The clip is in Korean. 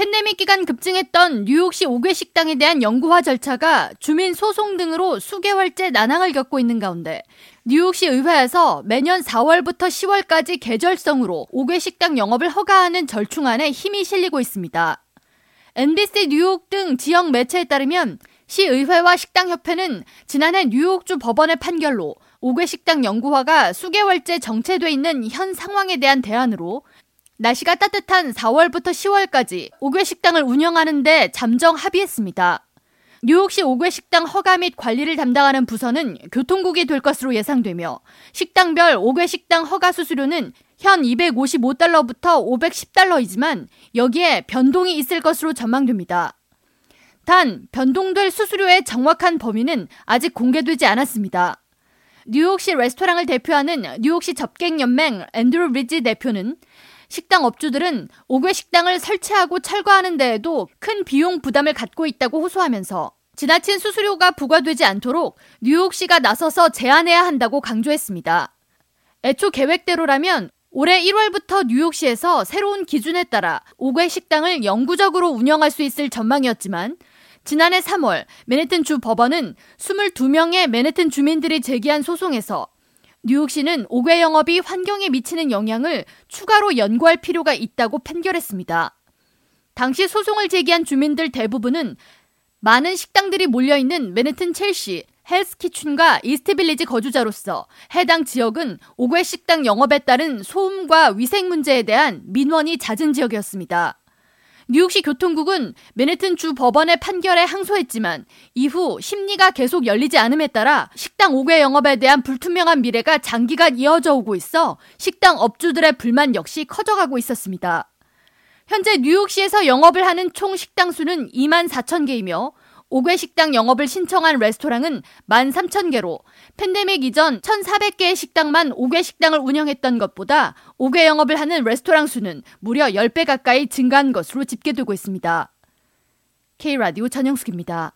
팬데믹 기간 급증했던 뉴욕시 5개 식당에 대한 연구화 절차가 주민 소송 등으로 수개월째 난항을 겪고 있는 가운데 뉴욕시 의회에서 매년 4월부터 10월까지 계절성으로 5개 식당 영업을 허가하는 절충안에 힘이 실리고 있습니다. NBC 뉴욕 등 지역 매체에 따르면 시의회와 식당협회는 지난해 뉴욕주 법원의 판결로 5개 식당 연구화가 수개월째 정체돼 있는 현 상황에 대한 대안으로 날씨가 따뜻한 4월부터 10월까지 5개 식당을 운영하는데 잠정 합의했습니다. 뉴욕시 5개 식당 허가 및 관리를 담당하는 부서는 교통국이 될 것으로 예상되며 식당별 5개 식당 허가 수수료는 현 255달러부터 510달러이지만 여기에 변동이 있을 것으로 전망됩니다. 단 변동될 수수료의 정확한 범위는 아직 공개되지 않았습니다. 뉴욕시 레스토랑을 대표하는 뉴욕시 접객연맹 앤드루 리지 대표는 식당 업주들은 5개 식당을 설치하고 철거하는 데에도 큰 비용 부담을 갖고 있다고 호소하면서 지나친 수수료가 부과되지 않도록 뉴욕시가 나서서 제한해야 한다고 강조했습니다. 애초 계획대로라면 올해 1월부터 뉴욕시에서 새로운 기준에 따라 5개 식당을 영구적으로 운영할 수 있을 전망이었지만 지난해 3월 맨해튼 주 법원은 22명의 맨해튼 주민들이 제기한 소송에서 뉴욕시는 5개 영업이 환경에 미치는 영향을 추가로 연구할 필요가 있다고 판결했습니다. 당시 소송을 제기한 주민들 대부분은 많은 식당들이 몰려있는 맨해튼 첼시, 헬스키춘과 이스트빌리지 거주자로서 해당 지역은 5개 식당 영업에 따른 소음과 위생 문제에 대한 민원이 잦은 지역이었습니다. 뉴욕시 교통국은 맨해튼 주 법원의 판결에 항소했지만 이후 심리가 계속 열리지 않음에 따라 식당 5개 영업에 대한 불투명한 미래가 장기간 이어져 오고 있어 식당 업주들의 불만 역시 커져가고 있었습니다. 현재 뉴욕시에서 영업을 하는 총 식당 수는 2만 4천 개이며 5개 식당 영업을 신청한 레스토랑은 13,000개로 팬데믹 이전 1,400개의 식당만 5개 식당을 운영했던 것보다 5개 영업을 하는 레스토랑 수는 무려 10배 가까이 증가한 것으로 집계되고 있습니다. K라디오 전영숙입니다.